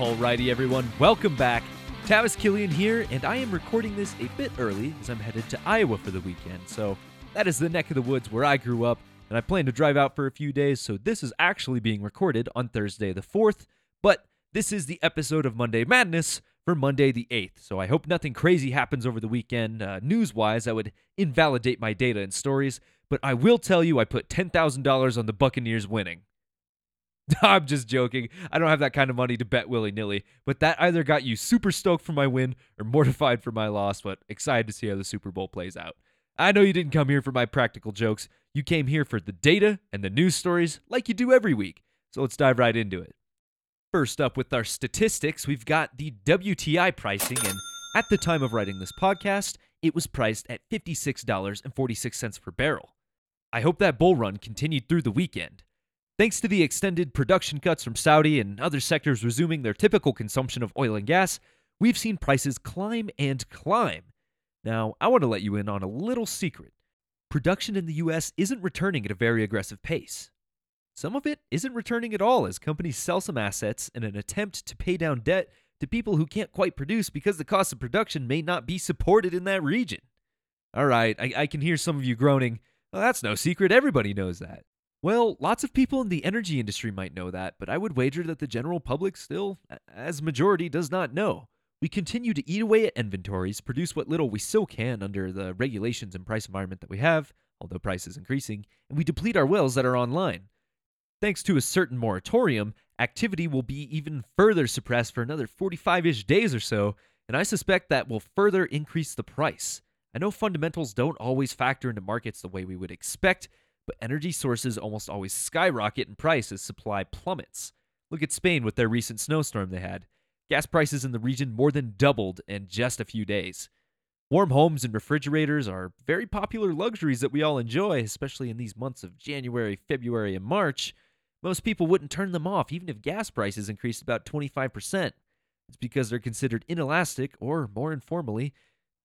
Alrighty, everyone, welcome back. Tavis Killian here, and I am recording this a bit early as I'm headed to Iowa for the weekend. So, that is the neck of the woods where I grew up, and I plan to drive out for a few days. So, this is actually being recorded on Thursday the 4th, but this is the episode of Monday Madness for Monday the 8th. So, I hope nothing crazy happens over the weekend. Uh, News wise, that would invalidate my data and stories, but I will tell you I put $10,000 on the Buccaneers winning. I'm just joking. I don't have that kind of money to bet willy nilly, but that either got you super stoked for my win or mortified for my loss, but excited to see how the Super Bowl plays out. I know you didn't come here for my practical jokes. You came here for the data and the news stories like you do every week. So let's dive right into it. First up with our statistics, we've got the WTI pricing, and at the time of writing this podcast, it was priced at $56.46 per barrel. I hope that bull run continued through the weekend. Thanks to the extended production cuts from Saudi and other sectors resuming their typical consumption of oil and gas, we've seen prices climb and climb. Now, I want to let you in on a little secret. Production in the US isn't returning at a very aggressive pace. Some of it isn't returning at all as companies sell some assets in an attempt to pay down debt to people who can't quite produce because the cost of production may not be supported in that region. All right, I, I can hear some of you groaning. Well, that's no secret. Everybody knows that. Well, lots of people in the energy industry might know that, but I would wager that the general public still, as majority, does not know. We continue to eat away at inventories, produce what little we still can under the regulations and price environment that we have, although price is increasing, and we deplete our wells that are online. Thanks to a certain moratorium, activity will be even further suppressed for another 45 ish days or so, and I suspect that will further increase the price. I know fundamentals don't always factor into markets the way we would expect, but energy sources almost always skyrocket in price as supply plummets. Look at Spain with their recent snowstorm they had. Gas prices in the region more than doubled in just a few days. Warm homes and refrigerators are very popular luxuries that we all enjoy, especially in these months of January, February, and March. Most people wouldn't turn them off even if gas prices increased about 25%. It's because they're considered inelastic, or more informally,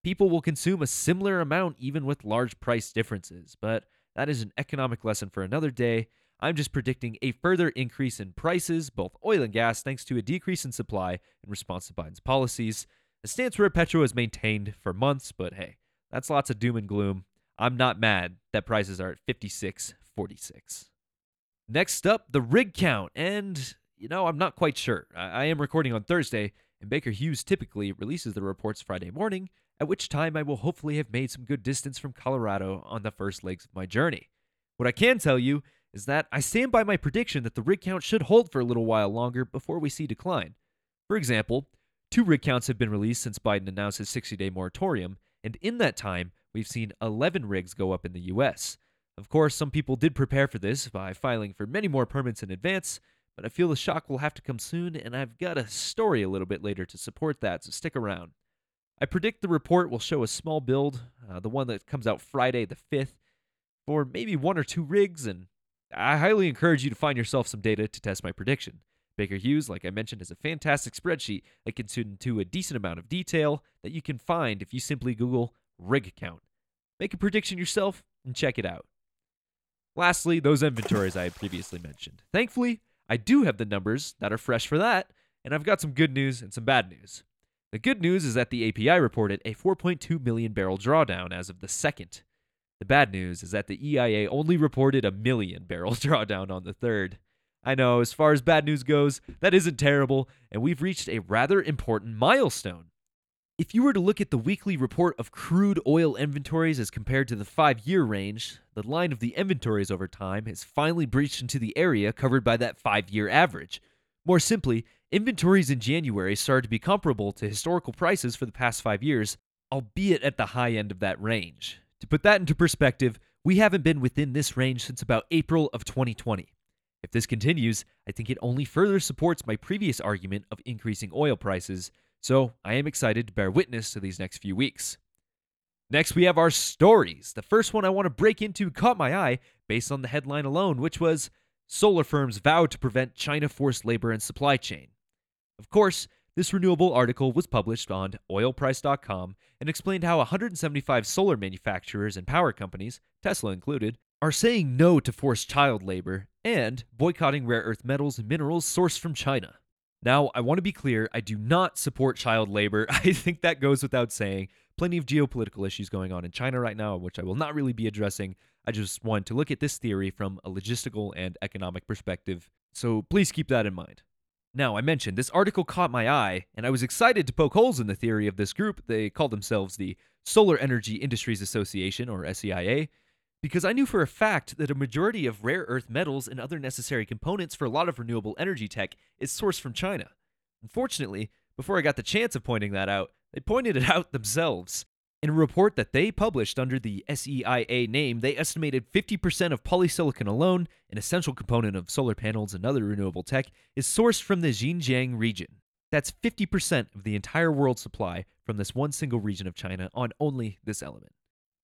people will consume a similar amount even with large price differences. But that is an economic lesson for another day. I'm just predicting a further increase in prices, both oil and gas, thanks to a decrease in supply in response to Biden's policies. A stance where Petro has maintained for months, but hey, that's lots of doom and gloom. I'm not mad that prices are at 56.46. Next up, the rig count. And, you know, I'm not quite sure. I, I am recording on Thursday, and Baker Hughes typically releases the reports Friday morning, at which time I will hopefully have made some good distance from Colorado on the first legs of my journey. What I can tell you is that I stand by my prediction that the rig count should hold for a little while longer before we see decline. For example, two rig counts have been released since Biden announced his 60 day moratorium, and in that time, we've seen 11 rigs go up in the US. Of course, some people did prepare for this by filing for many more permits in advance, but I feel the shock will have to come soon, and I've got a story a little bit later to support that, so stick around. I predict the report will show a small build, uh, the one that comes out Friday the 5th, for maybe one or two rigs, and I highly encourage you to find yourself some data to test my prediction. Baker Hughes, like I mentioned, has a fantastic spreadsheet that gets into a decent amount of detail that you can find if you simply Google rig count. Make a prediction yourself and check it out. Lastly, those inventories I had previously mentioned. Thankfully, I do have the numbers that are fresh for that, and I've got some good news and some bad news. The good news is that the API reported a 4.2 million barrel drawdown as of the 2nd. The bad news is that the EIA only reported a million barrel drawdown on the 3rd. I know, as far as bad news goes, that isn't terrible, and we've reached a rather important milestone. If you were to look at the weekly report of crude oil inventories as compared to the five year range, the line of the inventories over time has finally breached into the area covered by that five year average. More simply, Inventories in January started to be comparable to historical prices for the past five years, albeit at the high end of that range. To put that into perspective, we haven't been within this range since about April of 2020. If this continues, I think it only further supports my previous argument of increasing oil prices, so I am excited to bear witness to these next few weeks. Next, we have our stories. The first one I want to break into caught my eye based on the headline alone, which was Solar firms vow to prevent China forced labor and supply chain. Of course, this renewable article was published on oilprice.com and explained how 175 solar manufacturers and power companies, Tesla included, are saying no to forced child labor and boycotting rare earth metals and minerals sourced from China. Now, I want to be clear I do not support child labor. I think that goes without saying. Plenty of geopolitical issues going on in China right now, which I will not really be addressing. I just want to look at this theory from a logistical and economic perspective. So please keep that in mind. Now, I mentioned this article caught my eye, and I was excited to poke holes in the theory of this group. They call themselves the Solar Energy Industries Association, or SEIA, because I knew for a fact that a majority of rare earth metals and other necessary components for a lot of renewable energy tech is sourced from China. Unfortunately, before I got the chance of pointing that out, they pointed it out themselves. In a report that they published under the SEIA name, they estimated 50% of polysilicon alone, an essential component of solar panels and other renewable tech, is sourced from the Xinjiang region. That's 50% of the entire world supply from this one single region of China on only this element.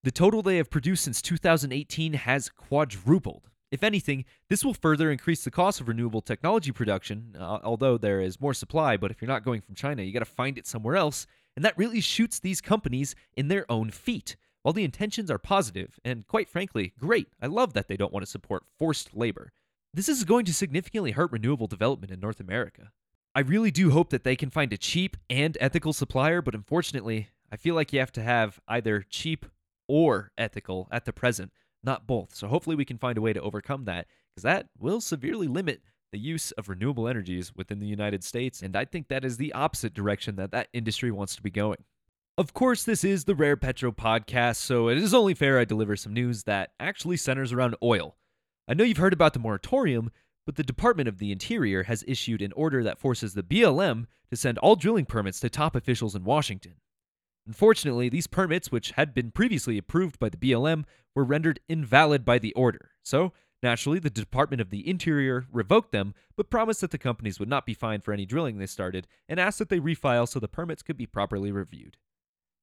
The total they have produced since 2018 has quadrupled. If anything, this will further increase the cost of renewable technology production, uh, although there is more supply, but if you're not going from China, you got to find it somewhere else, and that really shoots these companies in their own feet. While the intentions are positive, and quite frankly, great, I love that they don't want to support forced labor. This is going to significantly hurt renewable development in North America. I really do hope that they can find a cheap and ethical supplier, but unfortunately, I feel like you have to have either cheap or ethical at the present, not both. So hopefully we can find a way to overcome that because that will severely limit the use of renewable energies within the United States, and I think that is the opposite direction that that industry wants to be going. Of course, this is the Rare Petro podcast, so it is only fair I deliver some news that actually centers around oil. I know you've heard about the moratorium, but the Department of the Interior has issued an order that forces the BLM to send all drilling permits to top officials in Washington. Unfortunately, these permits, which had been previously approved by the BLM, were rendered invalid by the order. So, naturally, the Department of the Interior revoked them, but promised that the companies would not be fined for any drilling they started, and asked that they refile so the permits could be properly reviewed.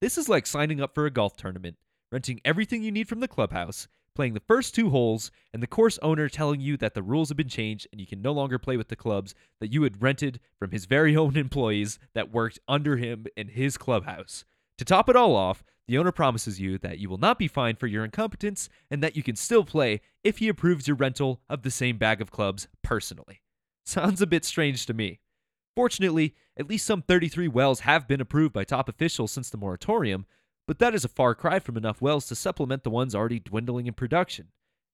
This is like signing up for a golf tournament, renting everything you need from the clubhouse, playing the first two holes, and the course owner telling you that the rules have been changed and you can no longer play with the clubs that you had rented from his very own employees that worked under him in his clubhouse. To top it all off, the owner promises you that you will not be fined for your incompetence and that you can still play if he approves your rental of the same bag of clubs personally. Sounds a bit strange to me. Fortunately, at least some 33 wells have been approved by top officials since the moratorium, but that is a far cry from enough wells to supplement the ones already dwindling in production.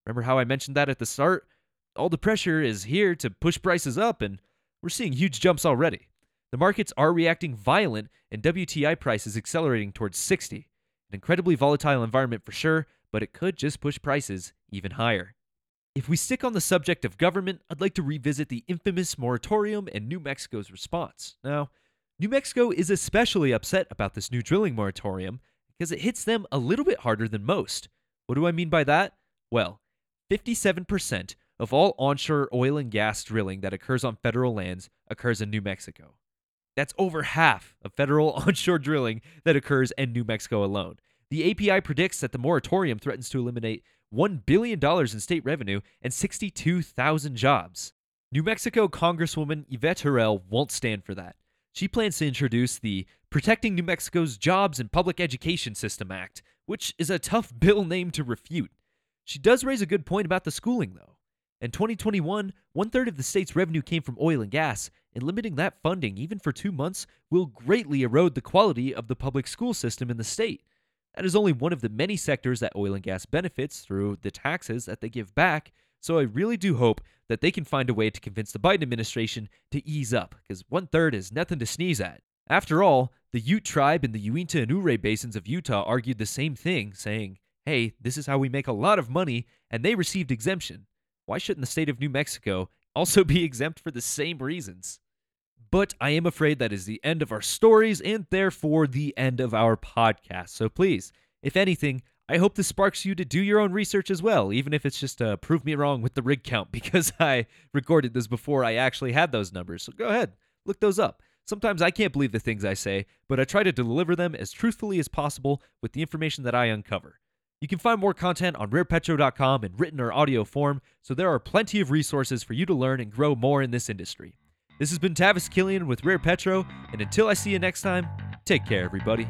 Remember how I mentioned that at the start? All the pressure is here to push prices up, and we're seeing huge jumps already. The markets are reacting violent, and WTI price is accelerating towards 60. An incredibly volatile environment for sure, but it could just push prices even higher. If we stick on the subject of government, I'd like to revisit the infamous moratorium and New Mexico's response. Now, New Mexico is especially upset about this new drilling moratorium because it hits them a little bit harder than most. What do I mean by that? Well, 57% of all onshore oil and gas drilling that occurs on federal lands occurs in New Mexico. That's over half of federal onshore drilling that occurs in New Mexico alone. The API predicts that the moratorium threatens to eliminate $1 billion in state revenue and 62,000 jobs. New Mexico Congresswoman Yvette Herrell won't stand for that. She plans to introduce the Protecting New Mexico's Jobs and Public Education System Act, which is a tough bill name to refute. She does raise a good point about the schooling, though. In 2021, one third of the state's revenue came from oil and gas, and limiting that funding even for two months will greatly erode the quality of the public school system in the state. That is only one of the many sectors that oil and gas benefits through the taxes that they give back, so I really do hope that they can find a way to convince the Biden administration to ease up, because one third is nothing to sneeze at. After all, the Ute tribe in the Uinta and Ouray basins of Utah argued the same thing, saying, hey, this is how we make a lot of money, and they received exemption. Why shouldn't the state of New Mexico also be exempt for the same reasons? But I am afraid that is the end of our stories and therefore the end of our podcast. So please, if anything, I hope this sparks you to do your own research as well, even if it's just to prove me wrong with the rig count because I recorded this before I actually had those numbers. So go ahead, look those up. Sometimes I can't believe the things I say, but I try to deliver them as truthfully as possible with the information that I uncover. You can find more content on rarepetro.com in written or audio form, so there are plenty of resources for you to learn and grow more in this industry. This has been Tavis Killian with Rare Petro, and until I see you next time, take care, everybody.